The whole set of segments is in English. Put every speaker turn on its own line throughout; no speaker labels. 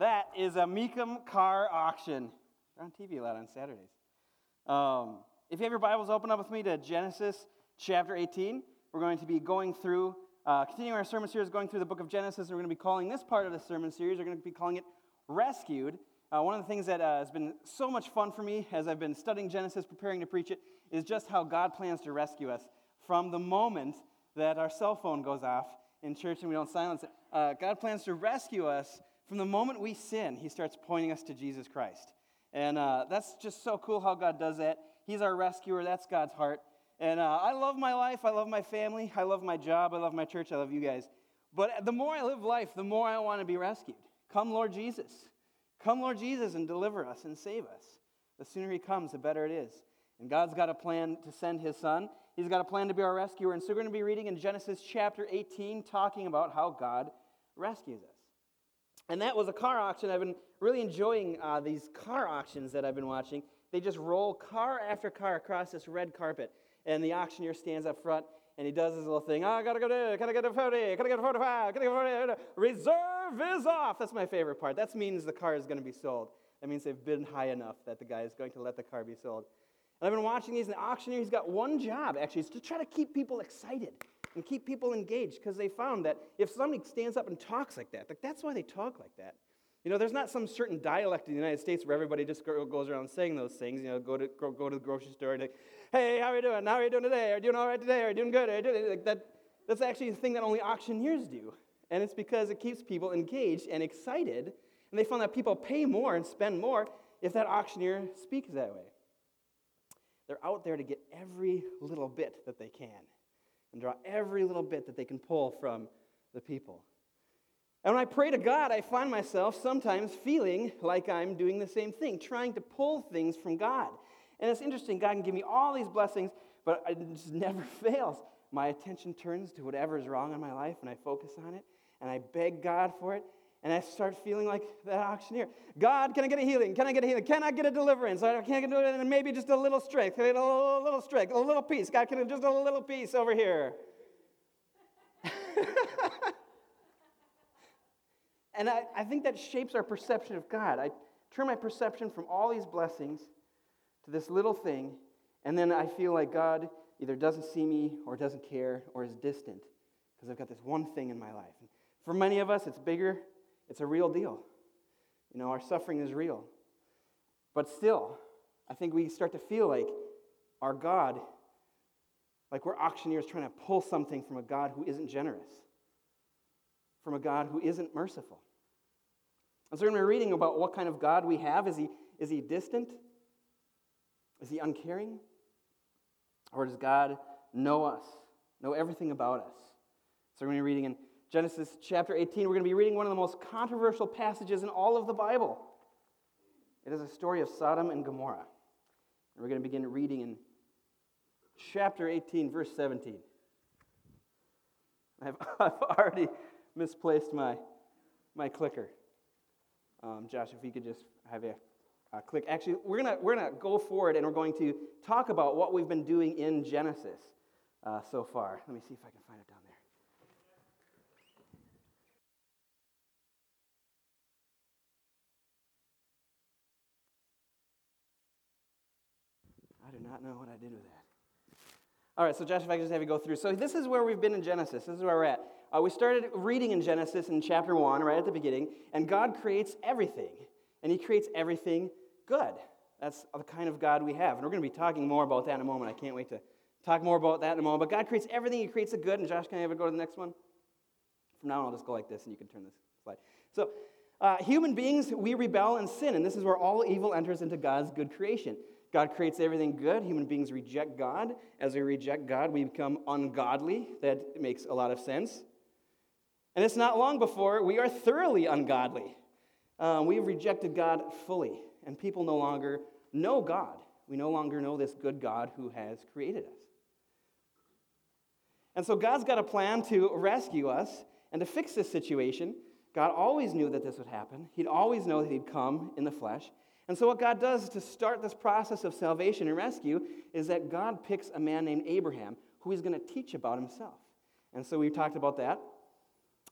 That is a Mecum car auction. They're on TV a lot on Saturdays. Um, if you have your Bibles, open up with me to Genesis chapter 18. We're going to be going through, uh, continuing our sermon series, going through the book of Genesis, and we're going to be calling this part of the sermon series, we're going to be calling it Rescued. Uh, one of the things that uh, has been so much fun for me as I've been studying Genesis, preparing to preach it, is just how God plans to rescue us from the moment that our cell phone goes off in church and we don't silence it. Uh, God plans to rescue us from the moment we sin, he starts pointing us to Jesus Christ. And uh, that's just so cool how God does that. He's our rescuer, that's God's heart. And uh, I love my life, I love my family, I love my job, I love my church, I love you guys. But the more I live life, the more I want to be rescued. Come, Lord Jesus. Come, Lord Jesus, and deliver us and save us. The sooner He comes, the better it is. And God's got a plan to send His Son. He's got a plan to be our rescuer. And so we're going to be reading in Genesis chapter 18, talking about how God rescues us. And that was a car auction. I've been really enjoying uh, these car auctions that I've been watching. They just roll car after car across this red carpet. And the auctioneer stands up front and he does his little thing. Oh, I gotta go to, can I get a 40? Can I get a 45? Can I get a 40? Reserve is off. That's my favorite part. That means the car is going to be sold. That means they've bid high enough that the guy is going to let the car be sold. And I've been watching these, and the auctioneer, he's got one job, actually, is to try to keep people excited and keep people engaged because they found that if somebody stands up and talks like that, like that's why they talk like that. You know, there's not some certain dialect in the United States where everybody just goes around saying those things. You know, go to go, to the grocery store and like, hey, how are you doing? How are you doing today? Are you doing all right today? Are you doing good? Are you doing like that? That's actually the thing that only auctioneers do, and it's because it keeps people engaged and excited. And they found that people pay more and spend more if that auctioneer speaks that way. They're out there to get every little bit that they can and draw every little bit that they can pull from the people. And when I pray to God, I find myself sometimes feeling like I'm doing the same thing, trying to pull things from God. And it's interesting, God can give me all these blessings, but it just never fails. My attention turns to whatever is wrong in my life, and I focus on it, and I beg God for it, and I start feeling like that auctioneer. God, can I get a healing? Can I get a healing? Can I get a deliverance? I can't get it, and maybe just a little strength. A little, little strength? A little piece. God, can I just a little piece over here? and I, I think that shapes our perception of God. I turn my perception from all these blessings to this little thing, and then I feel like God either doesn't see me or doesn't care or is distant because I've got this one thing in my life. For many of us, it's bigger it's a real deal. You know, our suffering is real. But still, I think we start to feel like our God, like we're auctioneers trying to pull something from a God who isn't generous, from a God who isn't merciful. And so when we're going to be reading about what kind of God we have. Is he, is he distant? Is he uncaring? Or does God know us, know everything about us? So we're going to be reading in Genesis chapter 18, we're going to be reading one of the most controversial passages in all of the Bible. It is a story of Sodom and Gomorrah. And we're going to begin reading in chapter 18, verse 17. I've, I've already misplaced my, my clicker. Um, Josh, if you could just have a, click. Actually, we're going we're gonna go forward and we're going to talk about what we've been doing in Genesis uh, so far. Let me see if I can find it down there. I do not know what I did with that. All right, so Josh, if I could just have you go through. So this is where we've been in Genesis. This is where we're at. Uh, we started reading in Genesis in chapter 1, right at the beginning, and God creates everything. And He creates everything good. That's the kind of God we have. And we're going to be talking more about that in a moment. I can't wait to talk more about that in a moment. But God creates everything. He creates the good. And Josh, can I ever go to the next one? From now on, I'll just go like this, and you can turn this slide. So, uh, human beings, we rebel and sin, and this is where all evil enters into God's good creation. God creates everything good. Human beings reject God. As we reject God, we become ungodly. That makes a lot of sense. And it's not long before we are thoroughly ungodly. Um, we've rejected God fully, and people no longer know God. We no longer know this good God who has created us. And so God's got a plan to rescue us and to fix this situation. God always knew that this would happen. He'd always know that He'd come in the flesh. And so, what God does to start this process of salvation and rescue is that God picks a man named Abraham who he's going to teach about himself. And so, we talked about that.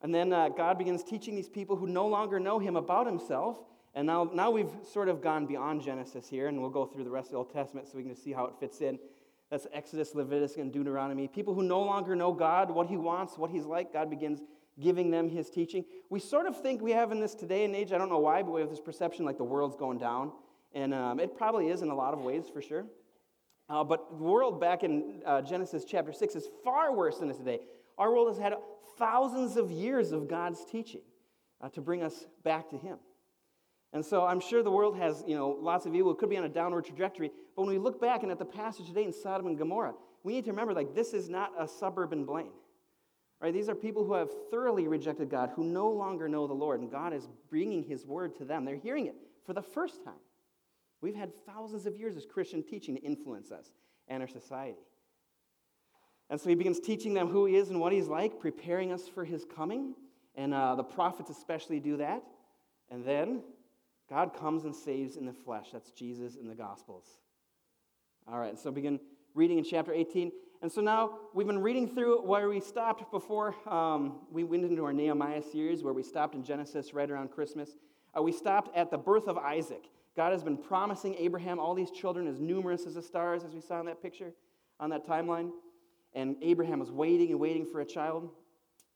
And then uh, God begins teaching these people who no longer know him about himself. And now, now we've sort of gone beyond Genesis here, and we'll go through the rest of the Old Testament so we can see how it fits in. That's Exodus, Leviticus, and Deuteronomy. People who no longer know God, what he wants, what he's like, God begins giving them his teaching. We sort of think we have in this today and age, I don't know why, but we have this perception like the world's going down. And um, it probably is in a lot of ways, for sure. Uh, but the world back in uh, Genesis chapter 6 is far worse than it is today. Our world has had thousands of years of God's teaching uh, to bring us back to Him. And so I'm sure the world has, you know, lots of evil. It could be on a downward trajectory. But when we look back and at the passage today in Sodom and Gomorrah, we need to remember, like, this is not a suburban Blaine. Right? These are people who have thoroughly rejected God, who no longer know the Lord, and God is bringing His word to them. They're hearing it for the first time. We've had thousands of years of Christian teaching to influence us and our society. And so he begins teaching them who he is and what he's like, preparing us for his coming. And uh, the prophets especially do that. And then God comes and saves in the flesh. That's Jesus in the Gospels. All right, so begin reading in chapter 18. And so now we've been reading through where we stopped before um, we went into our Nehemiah series, where we stopped in Genesis right around Christmas. Uh, we stopped at the birth of Isaac. God has been promising Abraham all these children as numerous as the stars, as we saw in that picture on that timeline. And Abraham was waiting and waiting for a child.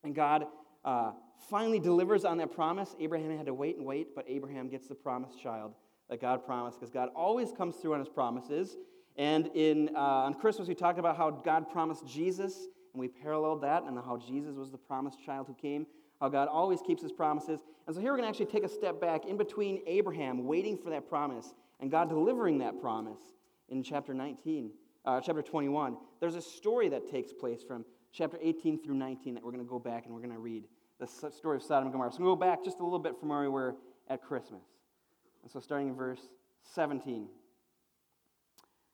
And God uh, finally delivers on that promise. Abraham had to wait and wait, but Abraham gets the promised child that God promised because God always comes through on his promises. And in, uh, on Christmas, we talked about how God promised Jesus, and we paralleled that, and how Jesus was the promised child who came, how God always keeps his promises. And so here we're going to actually take a step back in between Abraham waiting for that promise and God delivering that promise in chapter 19, uh, chapter 21. There's a story that takes place from chapter 18 through 19 that we're going to go back and we're going to read the story of Sodom and Gomorrah. So we'll go back just a little bit from where we were at Christmas. And so starting in verse 17.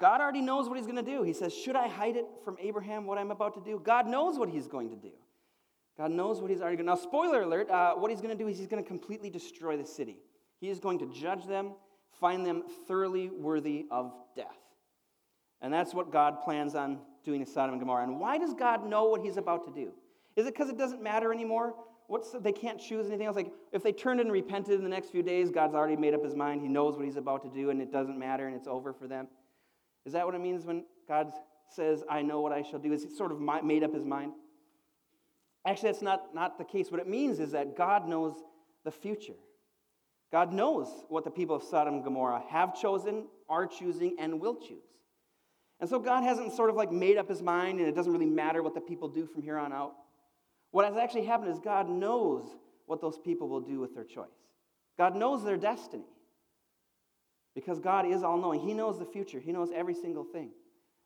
God already knows what he's going to do. He says, Should I hide it from Abraham what I'm about to do? God knows what he's going to do. God knows what he's already going to do. Now, spoiler alert, uh, what he's going to do is he's going to completely destroy the city. He is going to judge them, find them thoroughly worthy of death. And that's what God plans on doing to Sodom and Gomorrah. And why does God know what he's about to do? Is it because it doesn't matter anymore? What's they can't choose anything else? Like, if they turned and repented in the next few days, God's already made up his mind. He knows what he's about to do, and it doesn't matter, and it's over for them. Is that what it means when God says, I know what I shall do? Is he sort of made up his mind? Actually, that's not, not the case. What it means is that God knows the future. God knows what the people of Sodom and Gomorrah have chosen, are choosing, and will choose. And so God hasn't sort of like made up his mind and it doesn't really matter what the people do from here on out. What has actually happened is God knows what those people will do with their choice. God knows their destiny. Because God is all knowing. He knows the future, He knows every single thing.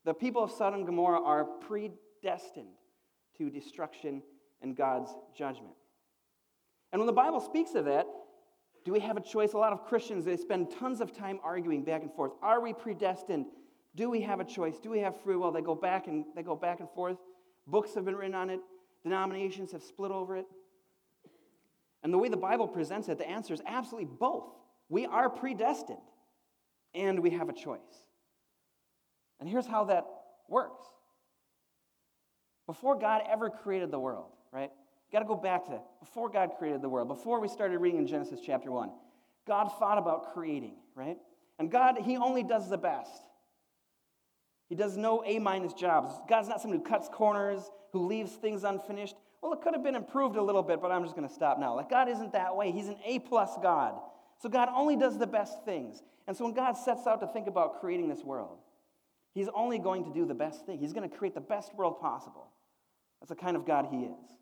The people of Sodom and Gomorrah are predestined to destruction and God's judgment. And when the Bible speaks of that, do we have a choice? A lot of Christians, they spend tons of time arguing back and forth. Are we predestined? Do we have a choice? Do we have free will? They go back and they go back and forth. Books have been written on it. Denominations have split over it. And the way the Bible presents it, the answer is absolutely both. We are predestined and we have a choice. And here's how that works. Before God ever created the world, right? You got to go back to before God created the world, before we started reading in Genesis chapter 1. God thought about creating, right? And God, He only does the best. He does no A minus jobs. God's not someone who cuts corners, who leaves things unfinished. Well, it could have been improved a little bit, but I'm just going to stop now. Like, God isn't that way. He's an A plus God. So, God only does the best things. And so when God sets out to think about creating this world, He's only going to do the best thing. He's going to create the best world possible. That's the kind of God He is.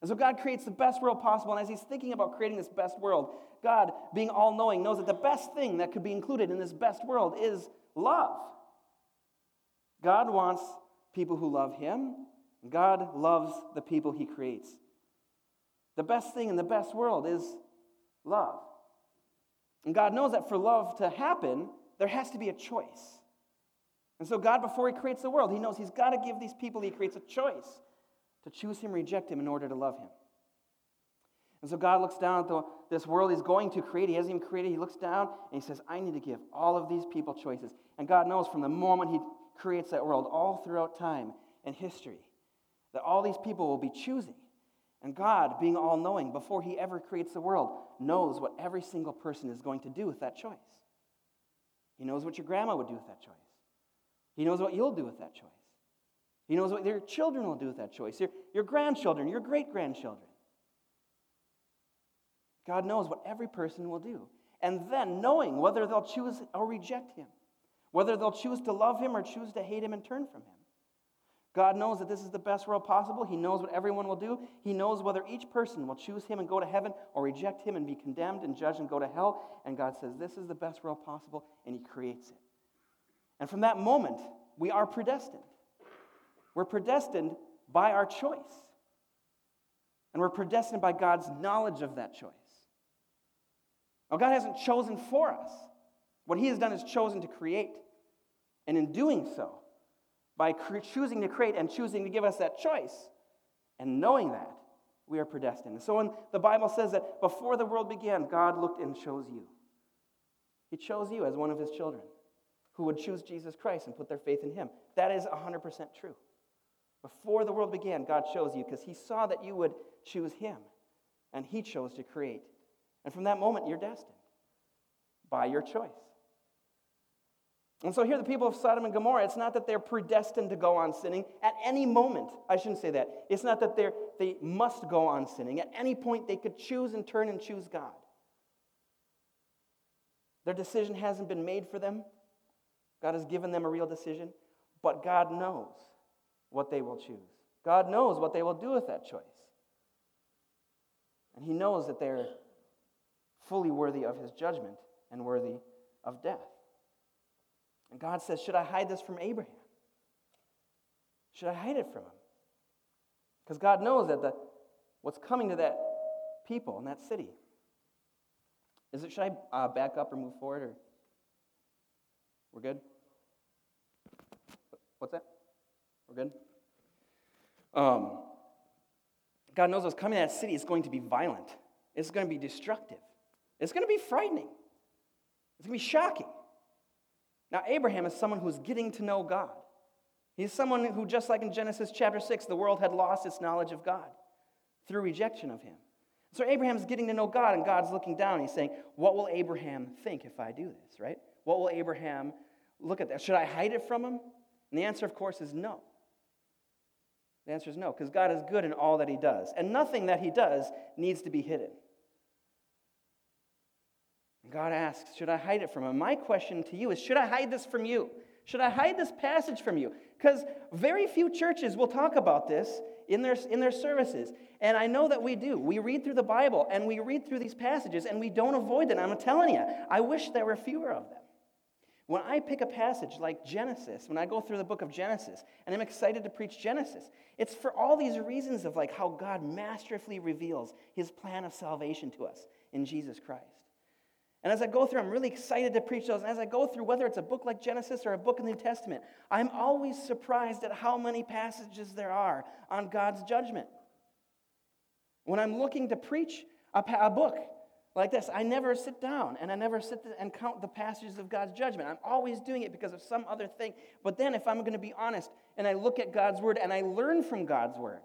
And so God creates the best world possible. And as He's thinking about creating this best world, God, being all knowing, knows that the best thing that could be included in this best world is love. God wants people who love Him, God loves the people He creates. The best thing in the best world is love. And God knows that for love to happen, there has to be a choice. And so, God, before He creates the world, He knows He's got to give these people He creates a choice to choose Him, reject Him in order to love Him. And so, God looks down at the, this world He's going to create. He hasn't even created. He looks down and He says, I need to give all of these people choices. And God knows from the moment He creates that world, all throughout time and history, that all these people will be choosing. And God, being all knowing, before He ever creates the world, knows what every single person is going to do with that choice. He knows what your grandma would do with that choice. He knows what you'll do with that choice. He knows what your children will do with that choice, your, your grandchildren, your great grandchildren. God knows what every person will do. And then knowing whether they'll choose or reject Him, whether they'll choose to love Him or choose to hate Him and turn from Him. God knows that this is the best world possible. He knows what everyone will do. He knows whether each person will choose Him and go to heaven or reject Him and be condemned and judged and go to hell. And God says, This is the best world possible, and He creates it. And from that moment, we are predestined. We're predestined by our choice. And we're predestined by God's knowledge of that choice. Now, God hasn't chosen for us. What He has done is chosen to create. And in doing so, by choosing to create and choosing to give us that choice, and knowing that, we are predestined. So when the Bible says that before the world began, God looked and chose you, He chose you as one of His children who would choose Jesus Christ and put their faith in Him. That is 100% true. Before the world began, God chose you because He saw that you would choose Him, and He chose to create. And from that moment, you're destined by your choice. And so here, the people of Sodom and Gomorrah, it's not that they're predestined to go on sinning at any moment. I shouldn't say that. It's not that they're, they must go on sinning. At any point, they could choose and turn and choose God. Their decision hasn't been made for them. God has given them a real decision, but God knows what they will choose. God knows what they will do with that choice. And He knows that they're fully worthy of His judgment and worthy of death. And God says, Should I hide this from Abraham? Should I hide it from him? Because God knows that the, what's coming to that people in that city. Is it, should I uh, back up or move forward? Or we're good? What's that? We're good? Um, God knows what's coming to that city is going to be violent. It's going to be destructive. It's going to be frightening. It's going to be shocking. Now, Abraham is someone who's getting to know God. He's someone who, just like in Genesis chapter 6, the world had lost its knowledge of God through rejection of him. So Abraham's getting to know God, and God's looking down. He's saying, What will Abraham think if I do this, right? What will Abraham look at that? Should I hide it from him? And the answer, of course, is no. The answer is no, because God is good in all that he does, and nothing that he does needs to be hidden. God asks, Should I hide it from him? My question to you is Should I hide this from you? Should I hide this passage from you? Because very few churches will talk about this in their, in their services. And I know that we do. We read through the Bible and we read through these passages and we don't avoid them. I'm telling you, I wish there were fewer of them. When I pick a passage like Genesis, when I go through the book of Genesis, and I'm excited to preach Genesis, it's for all these reasons of like how God masterfully reveals his plan of salvation to us in Jesus Christ. And as I go through, I'm really excited to preach those. And as I go through, whether it's a book like Genesis or a book in the New Testament, I'm always surprised at how many passages there are on God's judgment. When I'm looking to preach a, a book like this, I never sit down and I never sit and count the passages of God's judgment. I'm always doing it because of some other thing. But then, if I'm going to be honest and I look at God's word and I learn from God's word,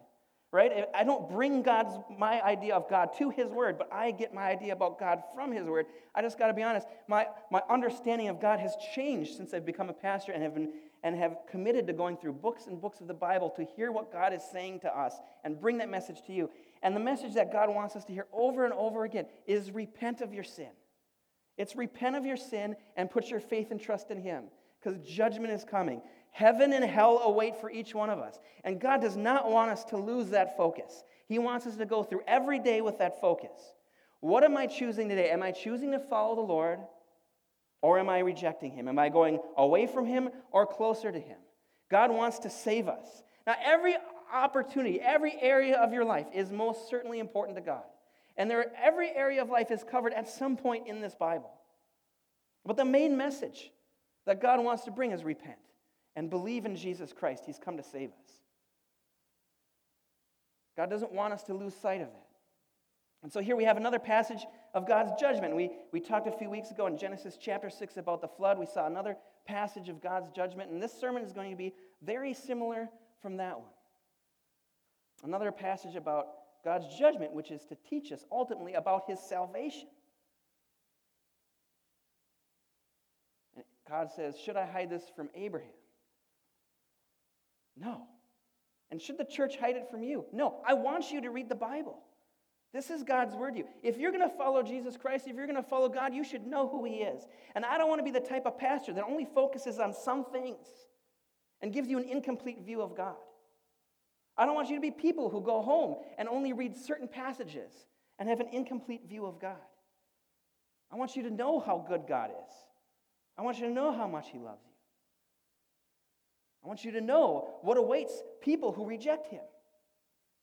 right? I don't bring God's my idea of God to His Word, but I get my idea about God from His Word. I just got to be honest. My my understanding of God has changed since I've become a pastor and have been and have committed to going through books and books of the Bible to hear what God is saying to us and bring that message to you. And the message that God wants us to hear over and over again is repent of your sin. It's repent of your sin and put your faith and trust in Him because judgment is coming. Heaven and hell await for each one of us. And God does not want us to lose that focus. He wants us to go through every day with that focus. What am I choosing today? Am I choosing to follow the Lord or am I rejecting Him? Am I going away from Him or closer to Him? God wants to save us. Now, every opportunity, every area of your life is most certainly important to God. And there, every area of life is covered at some point in this Bible. But the main message that God wants to bring is repent and believe in Jesus Christ. He's come to save us. God doesn't want us to lose sight of that. And so here we have another passage of God's judgment. We, we talked a few weeks ago in Genesis chapter 6 about the flood. We saw another passage of God's judgment. And this sermon is going to be very similar from that one. Another passage about God's judgment, which is to teach us ultimately about his salvation. And God says, Should I hide this from Abraham? No. And should the church hide it from you? No. I want you to read the Bible. This is God's word to you. If you're going to follow Jesus Christ, if you're going to follow God, you should know who He is. And I don't want to be the type of pastor that only focuses on some things and gives you an incomplete view of God. I don't want you to be people who go home and only read certain passages and have an incomplete view of God. I want you to know how good God is. I want you to know how much He loves you. I want you to know what awaits people who reject Him.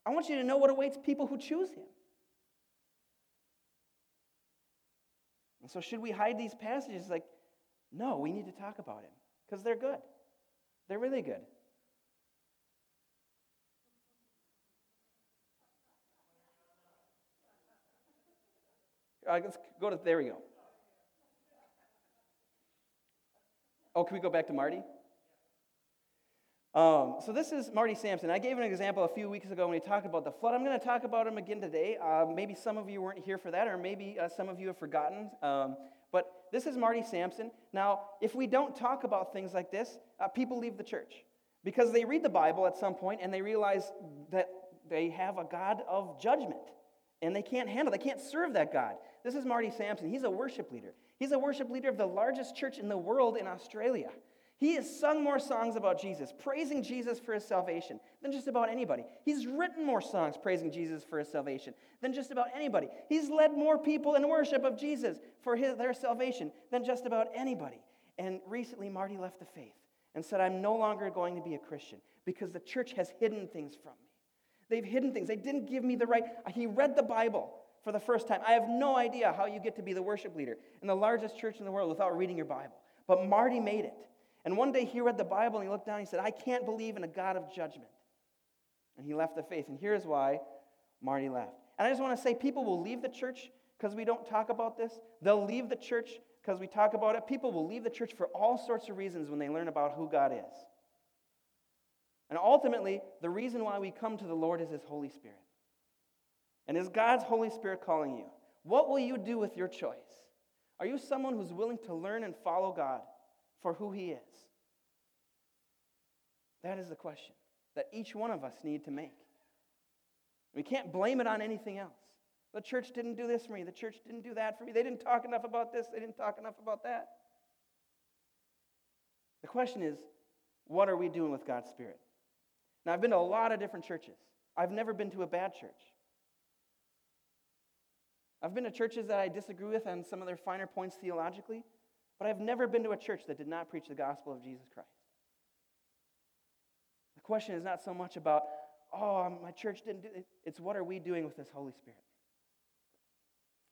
I want you to know what awaits people who choose Him. And so, should we hide these passages? Like, no, we need to talk about Him because they're good. They're really good. All right, let's go to, there we go. Oh, can we go back to Marty? Um, so this is Marty Sampson. I gave an example a few weeks ago when we talked about the flood. I'm going to talk about him again today. Uh, maybe some of you weren't here for that, or maybe uh, some of you have forgotten. Um, but this is Marty Sampson. Now, if we don't talk about things like this, uh, people leave the church because they read the Bible at some point and they realize that they have a God of judgment and they can't handle, they can't serve that God. This is Marty Sampson. He's a worship leader. He's a worship leader of the largest church in the world in Australia. He has sung more songs about Jesus, praising Jesus for his salvation, than just about anybody. He's written more songs praising Jesus for his salvation than just about anybody. He's led more people in worship of Jesus for his, their salvation than just about anybody. And recently, Marty left the faith and said, I'm no longer going to be a Christian because the church has hidden things from me. They've hidden things. They didn't give me the right. He read the Bible for the first time. I have no idea how you get to be the worship leader in the largest church in the world without reading your Bible. But Marty made it. And one day he read the Bible and he looked down and he said, I can't believe in a God of judgment. And he left the faith. And here's why Marty left. And I just want to say people will leave the church because we don't talk about this. They'll leave the church because we talk about it. People will leave the church for all sorts of reasons when they learn about who God is. And ultimately, the reason why we come to the Lord is His Holy Spirit. And is God's Holy Spirit calling you? What will you do with your choice? Are you someone who's willing to learn and follow God? For who he is? That is the question that each one of us need to make. We can't blame it on anything else. The church didn't do this for me. The church didn't do that for me. They didn't talk enough about this. They didn't talk enough about that. The question is, what are we doing with God's Spirit? Now, I've been to a lot of different churches. I've never been to a bad church. I've been to churches that I disagree with on some of their finer points theologically, but I've never been to a church that did not preach the gospel of Jesus Christ. The question is not so much about, oh, um, my church didn't do it. It's what are we doing with this Holy Spirit?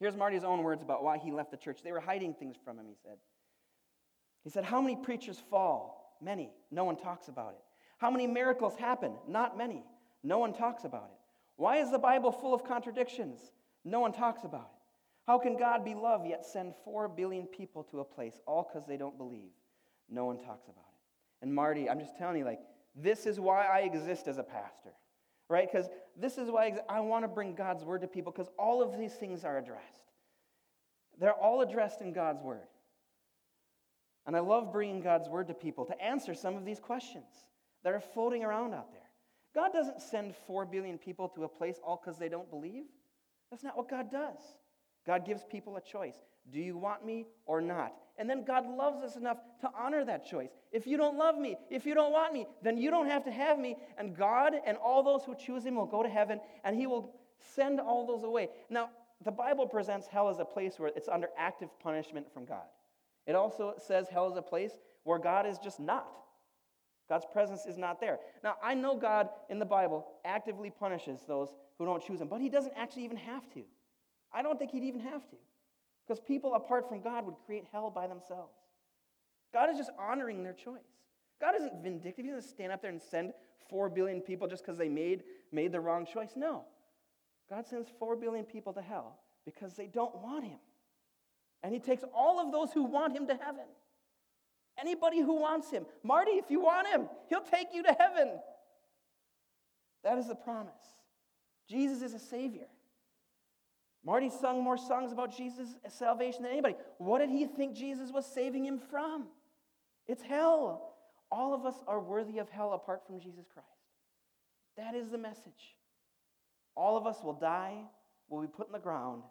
Here's Marty's own words about why he left the church. They were hiding things from him, he said. He said, How many preachers fall? Many. No one talks about it. How many miracles happen? Not many. No one talks about it. Why is the Bible full of contradictions? No one talks about it. How can God be love yet send four billion people to a place all because they don't believe? No one talks about it. And Marty, I'm just telling you, like, this is why I exist as a pastor, right? Because this is why I, I want to bring God's word to people because all of these things are addressed. They're all addressed in God's word. And I love bringing God's word to people to answer some of these questions that are floating around out there. God doesn't send four billion people to a place all because they don't believe. That's not what God does. God gives people a choice. Do you want me or not? And then God loves us enough to honor that choice. If you don't love me, if you don't want me, then you don't have to have me. And God and all those who choose him will go to heaven and he will send all those away. Now, the Bible presents hell as a place where it's under active punishment from God. It also says hell is a place where God is just not. God's presence is not there. Now, I know God in the Bible actively punishes those who don't choose him, but he doesn't actually even have to. I don't think he'd even have to. Because people apart from God would create hell by themselves. God is just honoring their choice. God isn't vindictive. He doesn't stand up there and send 4 billion people just because they made, made the wrong choice. No. God sends 4 billion people to hell because they don't want him. And he takes all of those who want him to heaven. Anybody who wants him. Marty, if you want him, he'll take you to heaven. That is the promise. Jesus is a Savior. Marty sung more songs about Jesus' salvation than anybody. What did he think Jesus was saving him from? It's hell. All of us are worthy of hell apart from Jesus Christ. That is the message. All of us will die, will be put in the ground,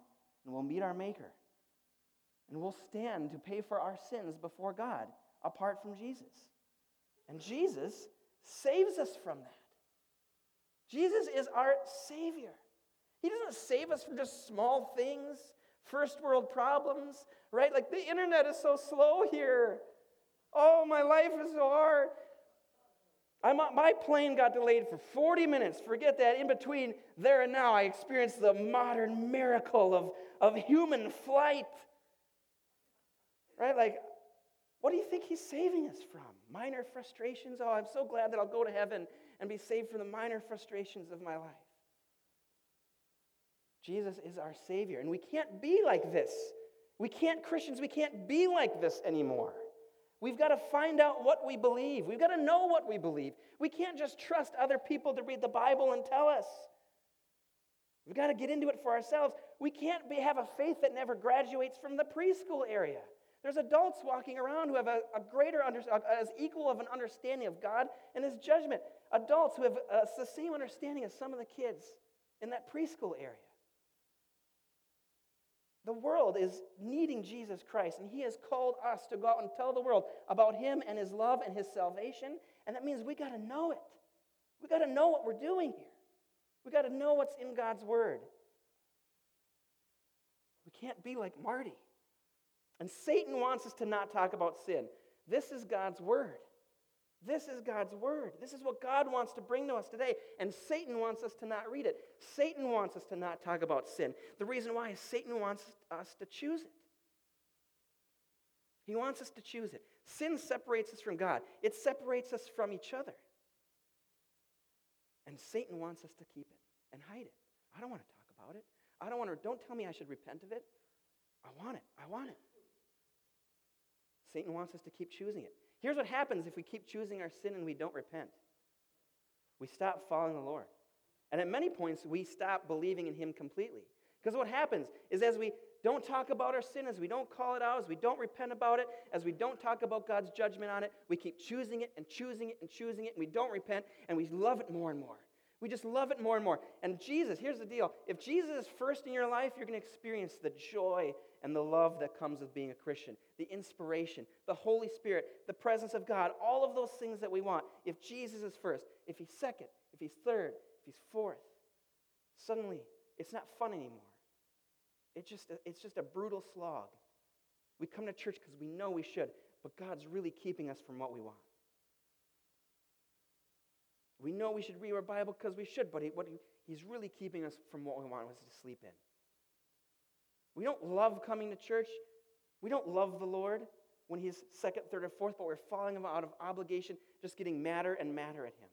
and we'll meet our Maker. And we'll stand to pay for our sins before God apart from Jesus. And Jesus saves us from that. Jesus is our Savior. He doesn't save us from just small things, first world problems, right? Like the internet is so slow here. Oh, my life is so hard. I'm, my plane got delayed for 40 minutes. Forget that. In between there and now, I experienced the modern miracle of, of human flight. Right? Like, what do you think he's saving us from? Minor frustrations? Oh, I'm so glad that I'll go to heaven and be saved from the minor frustrations of my life. Jesus is our Savior, and we can't be like this. We can't, Christians, we can't be like this anymore. We've got to find out what we believe. We've got to know what we believe. We can't just trust other people to read the Bible and tell us. We've got to get into it for ourselves. We can't be, have a faith that never graduates from the preschool area. There's adults walking around who have a, a greater, under, as equal of an understanding of God and His judgment. Adults who have the same understanding as some of the kids in that preschool area. The world is needing Jesus Christ, and He has called us to go out and tell the world about Him and His love and His salvation. And that means we got to know it. We got to know what we're doing here. We got to know what's in God's Word. We can't be like Marty. And Satan wants us to not talk about sin. This is God's Word. This is God's word. This is what God wants to bring to us today. And Satan wants us to not read it. Satan wants us to not talk about sin. The reason why is Satan wants us to choose it. He wants us to choose it. Sin separates us from God, it separates us from each other. And Satan wants us to keep it and hide it. I don't want to talk about it. I don't want to, don't tell me I should repent of it. I want it. I want it. Satan wants us to keep choosing it. Here's what happens if we keep choosing our sin and we don't repent we stop following the Lord. And at many points, we stop believing in Him completely. Because what happens is as we don't talk about our sin, as we don't call it out, as we don't repent about it, as we don't talk about God's judgment on it, we keep choosing it and choosing it and choosing it, and we don't repent, and we love it more and more. We just love it more and more. And Jesus, here's the deal if Jesus is first in your life, you're going to experience the joy and the love that comes with being a Christian, the inspiration, the Holy Spirit, the presence of God, all of those things that we want. If Jesus is first, if he's second, if he's third, if he's fourth, suddenly it's not fun anymore. It's just it's just a brutal slog. We come to church because we know we should, but God's really keeping us from what we want. We know we should read our Bible because we should, but he, what he, he's really keeping us from what we want was to sleep in. We don't love coming to church. We don't love the Lord when He's second, third, or fourth, but we're falling out of obligation, just getting madder and madder at Him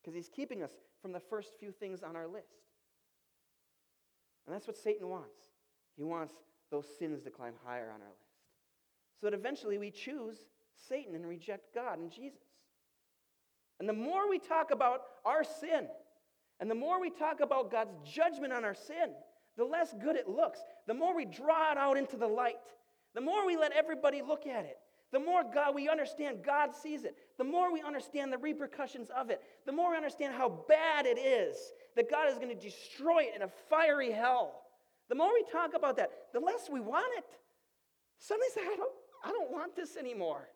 because He's keeping us from the first few things on our list. And that's what Satan wants. He wants those sins to climb higher on our list. So that eventually we choose Satan and reject God and Jesus. And the more we talk about our sin, and the more we talk about God's judgment on our sin, the less good it looks. The more we draw it out into the light, the more we let everybody look at it, the more God we understand God sees it, the more we understand the repercussions of it, the more we understand how bad it is that God is going to destroy it in a fiery hell. The more we talk about that, the less we want it. Suddenly say, I don't, I don't want this anymore.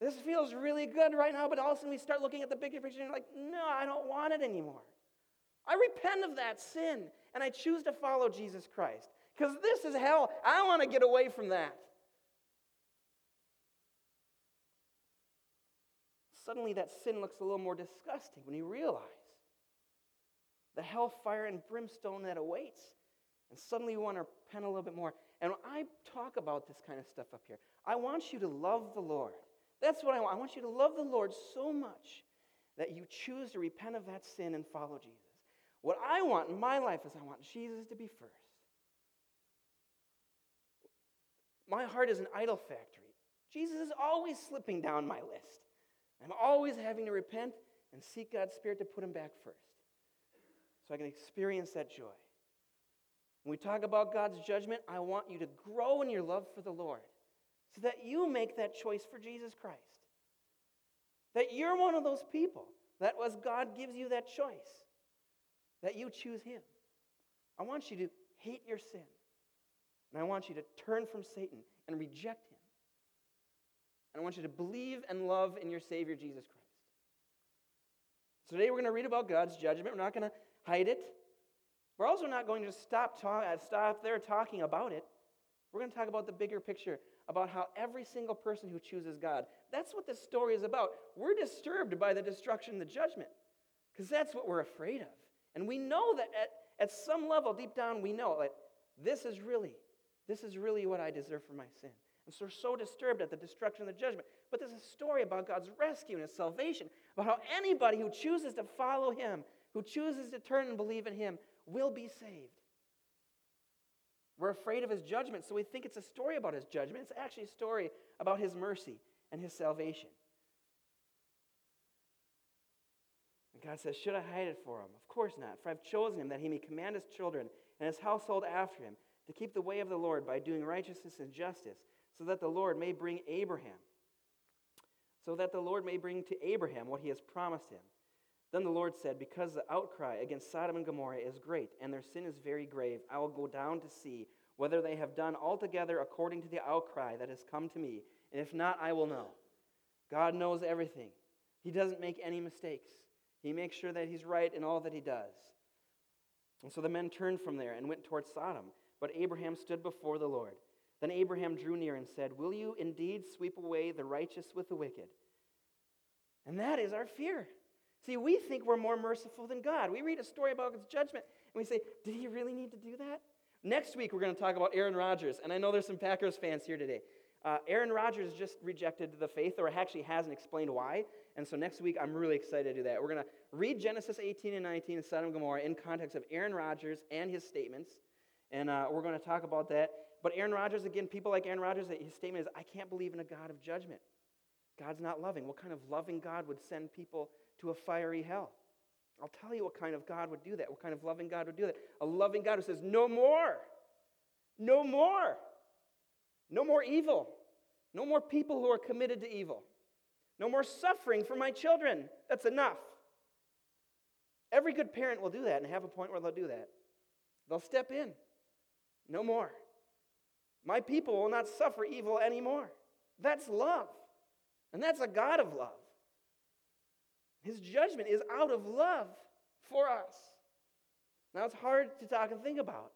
This feels really good right now, but all of a sudden we start looking at the bigger picture and you're like, no, I don't want it anymore. I repent of that sin and I choose to follow Jesus Christ. Because this is hell. I want to get away from that. Suddenly, that sin looks a little more disgusting when you realize the hellfire and brimstone that awaits And suddenly you want to repent a little bit more. And I talk about this kind of stuff up here, I want you to love the Lord. That's what I want. I want you to love the Lord so much that you choose to repent of that sin and follow Jesus. What I want in my life is I want Jesus to be first. My heart is an idol factory. Jesus is always slipping down my list. I'm always having to repent and seek God's Spirit to put him back first so I can experience that joy. When we talk about God's judgment, I want you to grow in your love for the Lord so that you make that choice for Jesus Christ. That you're one of those people that as God gives you that choice, that you choose Him. I want you to hate your sin. And I want you to turn from Satan and reject him. And I want you to believe and love in your Savior, Jesus Christ. So today we're going to read about God's judgment. We're not going to hide it. We're also not going to stop, talk, uh, stop there talking about it. We're going to talk about the bigger picture about how every single person who chooses God, that's what this story is about. We're disturbed by the destruction, the judgment, because that's what we're afraid of. And we know that at, at some level, deep down, we know that this is really, this is really what I deserve for my sin. And so we're so disturbed at the destruction and the judgment. But there's a story about God's rescue and his salvation, about how anybody who chooses to follow him, who chooses to turn and believe in him, will be saved. We're afraid of his judgment, so we think it's a story about his judgment. It's actually a story about his mercy and his salvation. And God says, Should I hide it for him? Of course not, for I've chosen him that he may command his children and his household after him to keep the way of the Lord by doing righteousness and justice, so that the Lord may bring Abraham, so that the Lord may bring to Abraham what he has promised him. Then the Lord said, Because the outcry against Sodom and Gomorrah is great, and their sin is very grave, I will go down to see whether they have done altogether according to the outcry that has come to me, and if not, I will know. God knows everything. He doesn't make any mistakes. He makes sure that he's right in all that he does. And so the men turned from there and went toward Sodom, but Abraham stood before the Lord. Then Abraham drew near and said, Will you indeed sweep away the righteous with the wicked? And that is our fear. See, we think we're more merciful than God. We read a story about God's judgment and we say, Did he really need to do that? Next week, we're going to talk about Aaron Rodgers. And I know there's some Packers fans here today. Uh, Aaron Rodgers just rejected the faith, or actually hasn't explained why. And so next week, I'm really excited to do that. We're going to read Genesis 18 and 19 and Sodom and Gomorrah in context of Aaron Rodgers and his statements. And uh, we're going to talk about that. But Aaron Rodgers, again, people like Aaron Rodgers, his statement is, I can't believe in a God of judgment. God's not loving. What kind of loving God would send people to a fiery hell. I'll tell you what kind of God would do that, what kind of loving God would do that. A loving God who says, No more, no more, no more evil, no more people who are committed to evil, no more suffering for my children. That's enough. Every good parent will do that and have a point where they'll do that. They'll step in. No more. My people will not suffer evil anymore. That's love. And that's a God of love. His judgment is out of love for us. Now, it's hard to talk and think about.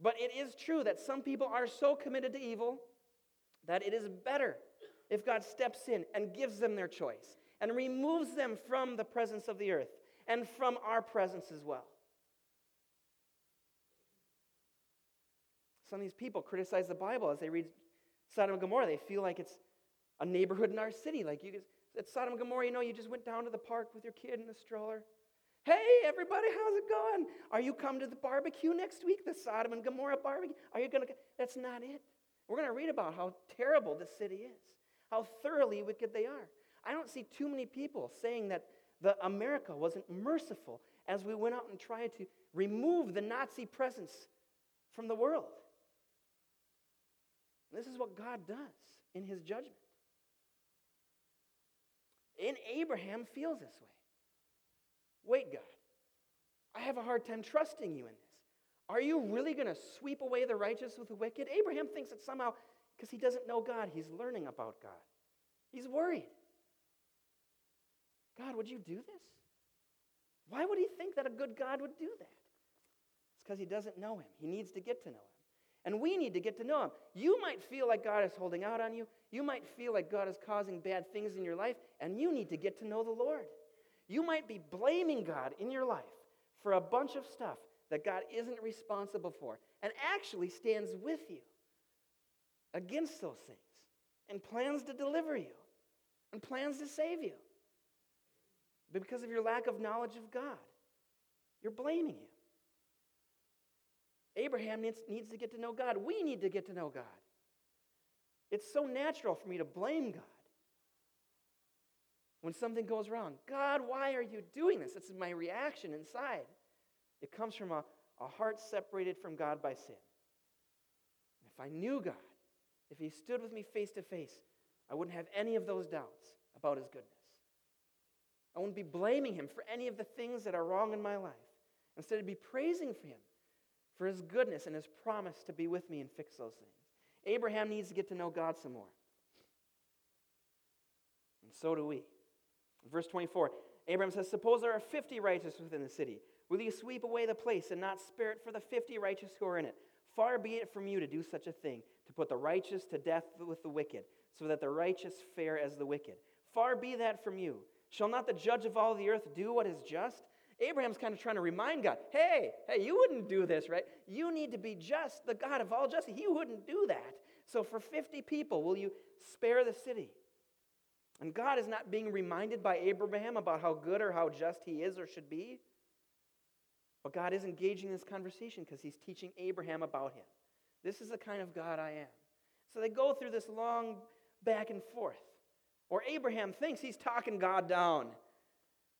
But it is true that some people are so committed to evil that it is better if God steps in and gives them their choice and removes them from the presence of the earth and from our presence as well. Some of these people criticize the Bible as they read Sodom and Gomorrah. They feel like it's a neighborhood in our city. Like you, at Sodom and Gomorrah, you know, you just went down to the park with your kid in the stroller. Hey, everybody, how's it going? Are you come to the barbecue next week, the Sodom and Gomorrah barbecue? Are you going to? That's not it. We're going to read about how terrible this city is, how thoroughly wicked they are. I don't see too many people saying that the America wasn't merciful as we went out and tried to remove the Nazi presence from the world. This is what God does in his judgment. And Abraham feels this way. Wait, God, I have a hard time trusting you in this. Are you really going to sweep away the righteous with the wicked? Abraham thinks that somehow, because he doesn't know God, he's learning about God. He's worried. God, would you do this? Why would he think that a good God would do that? It's because he doesn't know him. He needs to get to know him. And we need to get to know him. You might feel like God is holding out on you. You might feel like God is causing bad things in your life, and you need to get to know the Lord. You might be blaming God in your life for a bunch of stuff that God isn't responsible for and actually stands with you against those things and plans to deliver you and plans to save you. But because of your lack of knowledge of God, you're blaming Him. Abraham needs, needs to get to know God. We need to get to know God. It's so natural for me to blame God when something goes wrong. God, why are you doing this? It's my reaction inside. It comes from a, a heart separated from God by sin. If I knew God, if He stood with me face to face, I wouldn't have any of those doubts about His goodness. I wouldn't be blaming Him for any of the things that are wrong in my life. Instead, I'd be praising for Him for His goodness and His promise to be with me and fix those things. Abraham needs to get to know God some more. And so do we. Verse 24 Abraham says, Suppose there are 50 righteous within the city. Will you sweep away the place and not spare it for the 50 righteous who are in it? Far be it from you to do such a thing, to put the righteous to death with the wicked, so that the righteous fare as the wicked. Far be that from you. Shall not the judge of all the earth do what is just? Abraham's kind of trying to remind God, hey, hey, you wouldn't do this, right? You need to be just, the God of all justice. He wouldn't do that. So for 50 people, will you spare the city? And God is not being reminded by Abraham about how good or how just he is or should be. But God is engaging this conversation because he's teaching Abraham about him. This is the kind of God I am. So they go through this long back and forth. Or Abraham thinks he's talking God down.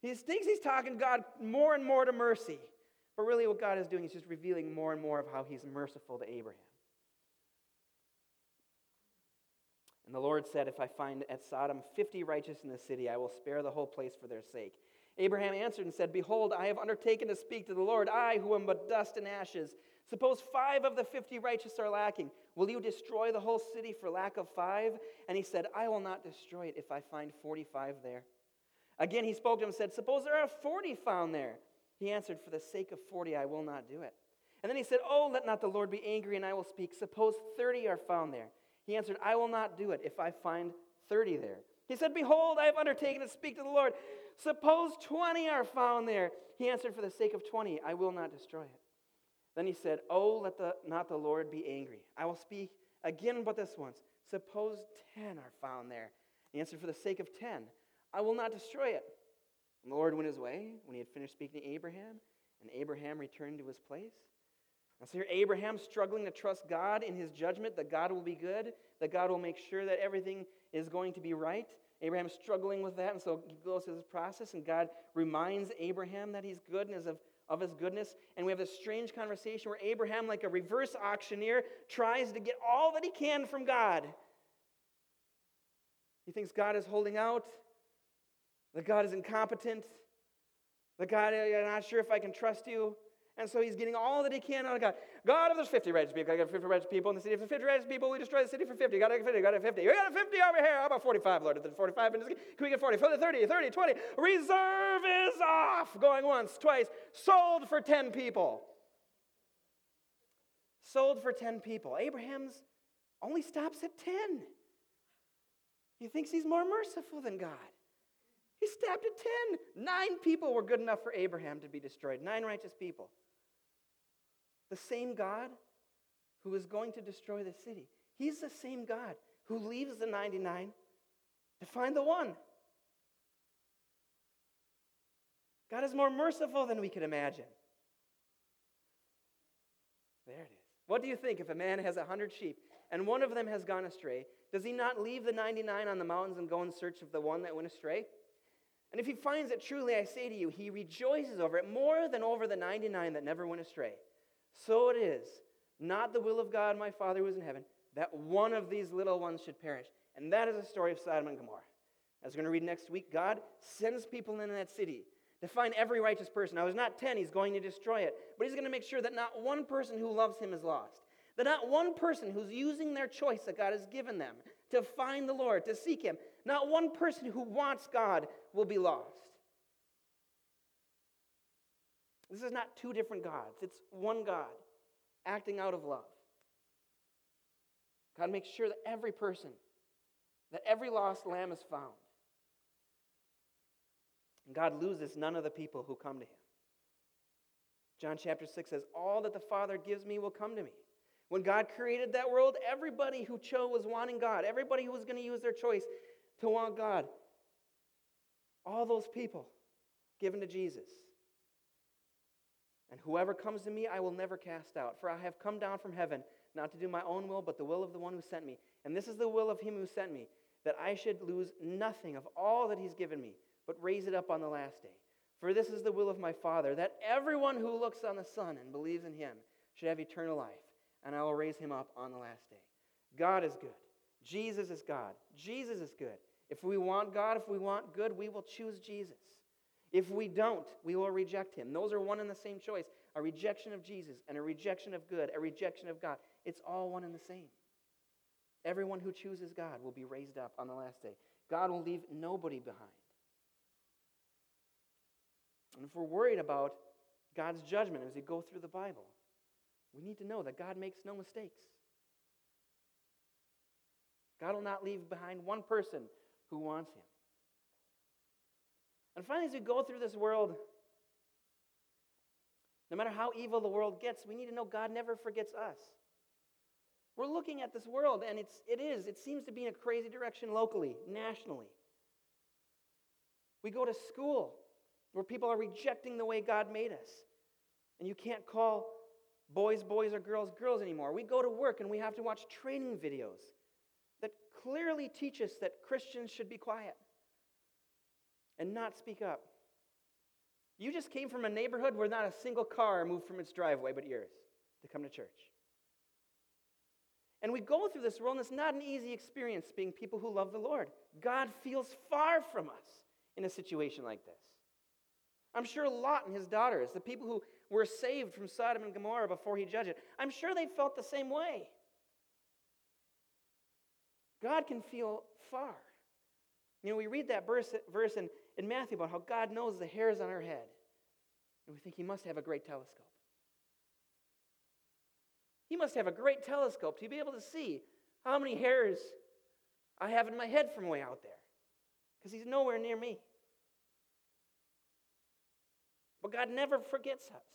He thinks he's talking God more and more to mercy. But really, what God is doing is just revealing more and more of how he's merciful to Abraham. And the Lord said, If I find at Sodom 50 righteous in the city, I will spare the whole place for their sake. Abraham answered and said, Behold, I have undertaken to speak to the Lord, I who am but dust and ashes. Suppose five of the 50 righteous are lacking. Will you destroy the whole city for lack of five? And he said, I will not destroy it if I find 45 there. Again, he spoke to him and said, Suppose there are 40 found there. He answered, For the sake of 40, I will not do it. And then he said, Oh, let not the Lord be angry, and I will speak. Suppose 30 are found there. He answered, I will not do it if I find 30 there. He said, Behold, I have undertaken to speak to the Lord. Suppose 20 are found there. He answered, For the sake of 20, I will not destroy it. Then he said, Oh, let the, not the Lord be angry. I will speak again but this once. Suppose 10 are found there. He answered, For the sake of 10, I will not destroy it. And the Lord went his way when he had finished speaking to Abraham, and Abraham returned to his place. And so here, Abraham struggling to trust God in his judgment that God will be good, that God will make sure that everything is going to be right. Abraham's struggling with that, and so he goes through this process, and God reminds Abraham that he's good and is of, of his goodness. And we have this strange conversation where Abraham, like a reverse auctioneer, tries to get all that he can from God. He thinks God is holding out, that God is incompetent, that God, I'm not sure if I can trust you. And so he's getting all that he can out of God. God, if there's 50 righteous people, I got 50 righteous people in the city. If there's 50 righteous people, we destroy the city for 50. Got 50, got 50. We got 50 over here. How about 45, Lord? If there's 45, can we get 40? 30, 30, 20. Reserve is off. Going once, twice. Sold for 10 people. Sold for 10 people. Abraham's only stops at 10. He thinks he's more merciful than God. He stopped at 10. Nine people were good enough for Abraham to be destroyed. Nine righteous people. The same God who is going to destroy the city. He's the same God who leaves the 99 to find the one. God is more merciful than we could imagine. There it is. What do you think if a man has a hundred sheep and one of them has gone astray? Does he not leave the 99 on the mountains and go in search of the one that went astray? And if he finds it, truly I say to you, he rejoices over it more than over the 99 that never went astray. So it is, not the will of God, my Father who is in heaven, that one of these little ones should perish. And that is the story of Sodom and Gomorrah. As we're going to read next week, God sends people into that city to find every righteous person. Now, there's not 10, he's going to destroy it, but he's going to make sure that not one person who loves him is lost. That not one person who's using their choice that God has given them to find the Lord, to seek him, not one person who wants God will be lost. This is not two different gods, it's one God acting out of love. God makes sure that every person, that every lost lamb is found. And God loses none of the people who come to him.
John chapter 6 says, All that the Father gives me will come to me. When God created that world, everybody who chose was wanting God, everybody who was going to use their choice to want God, all those people given to Jesus. And whoever comes to me, I will never cast out. For I have come down from heaven, not to do my own will, but the will of the one who sent me. And this is the will of him who sent me, that I should lose nothing of all that he's given me, but raise it up on the last day. For this is the will of my Father, that everyone who looks on the Son and believes in him should have eternal life, and I will raise him up on the last day. God is good. Jesus is God. Jesus is good. If we want God, if we want good, we will choose Jesus. If we don't, we will reject him. Those are one and the same choice a rejection of Jesus and a rejection of good, a rejection of God. It's all one and the same. Everyone who chooses God will be raised up on the last day. God will leave nobody behind. And if we're worried about God's judgment as we go through the Bible, we need to know that God makes no mistakes. God will not leave behind one person who wants him. And finally, as we go through this world, no matter how evil the world gets, we need to know God never forgets us. We're looking at this world, and it's, it is, it seems to be in a crazy direction locally, nationally. We go to school where people are rejecting the way God made us. And you can't call boys boys or girls girls anymore. We go to work and we have to watch training videos that clearly teach us that Christians should be quiet and not speak up. You just came from a neighborhood where not a single car moved from its driveway but yours to come to church. And we go through this world, and it's not an easy experience being people who love the Lord. God feels far from us in a situation like this. I'm sure Lot and his daughters, the people who were saved from Sodom and Gomorrah before he judged it, I'm sure they felt the same way. God can feel far. You know, we read that verse, verse in, in Matthew about how God knows the hairs on our head. And we think he must have a great telescope. He must have a great telescope to be able to see how many hairs I have in my head from way out there. Because he's nowhere near me. But God never forgets us,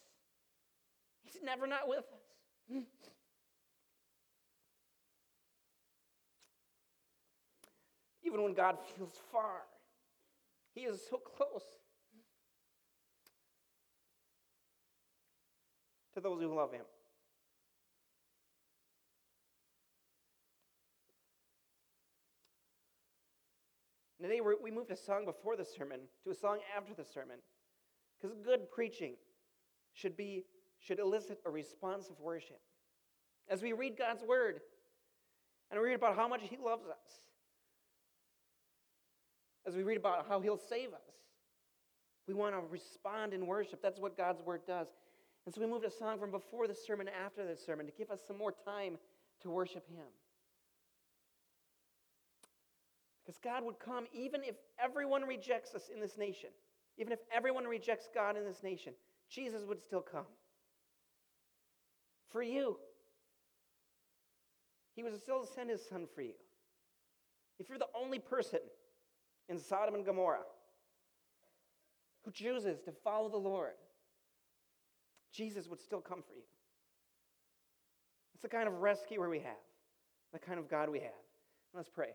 He's never not with us. Even when God feels far, He is so close to those who love Him. Today we moved a song before the sermon to a song after the sermon. Because good preaching should be should elicit a response of worship. As we read God's word and we read about how much he loves us. As we read about how he'll save us. We want to respond in worship. That's what God's word does. And so we moved a song from before the sermon after the sermon to give us some more time to worship him. Because God would come even if everyone rejects us in this nation. Even if everyone rejects God in this nation, Jesus would still come. For you. He would still send his son for you. If you're the only person in Sodom and Gomorrah who chooses to follow the Lord, Jesus would still come for you. It's the kind of rescuer we have, the kind of God we have. Let's pray.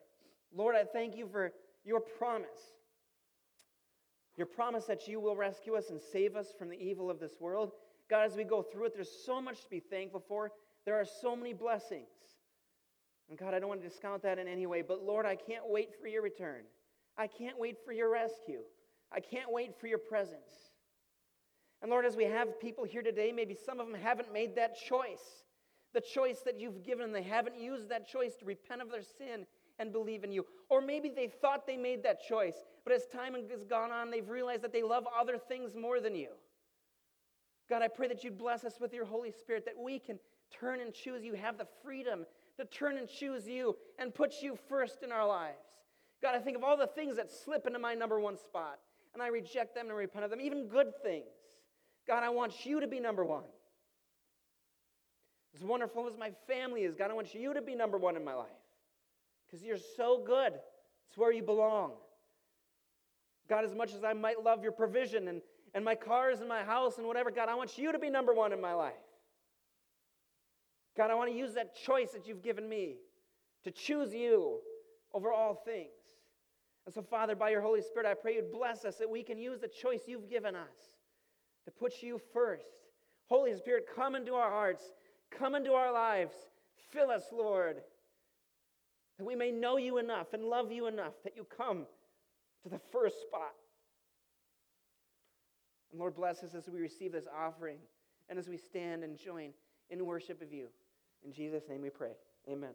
Lord, I thank you for your promise your promise that you will rescue us and save us from the evil of this world. God, as we go through it, there's so much to be thankful for. There are so many blessings. And God, I don't want to discount that in any way, but Lord, I can't wait for your return. I can't wait for your rescue. I can't wait for your presence. And Lord, as we have people here today, maybe some of them haven't made that choice. The choice that you've given, them. they haven't used that choice to repent of their sin and believe in you. Or maybe they thought they made that choice, but as time has gone on, they've realized that they love other things more than you. God, I pray that you'd bless us with your Holy Spirit, that we can turn and choose you, have the freedom to turn and choose you and put you first in our lives. God, I think of all the things that slip into my number one spot, and I reject them and repent of them, even good things. God, I want you to be number one. As wonderful as my family is, God, I want you to be number one in my life because you're so good. It's where you belong. God, as much as I might love your provision and, and my cars and my house and whatever. God, I want you to be number one in my life. God, I want to use that choice that you've given me to choose you over all things. And so, Father, by your Holy Spirit, I pray you'd bless us that we can use the choice you've given us to put you first. Holy Spirit, come into our hearts, come into our lives. Fill us, Lord, that we may know you enough and love you enough that you come to the first spot. And Lord, bless us as we receive this offering and as we stand and join in worship of you. In Jesus' name we pray. Amen.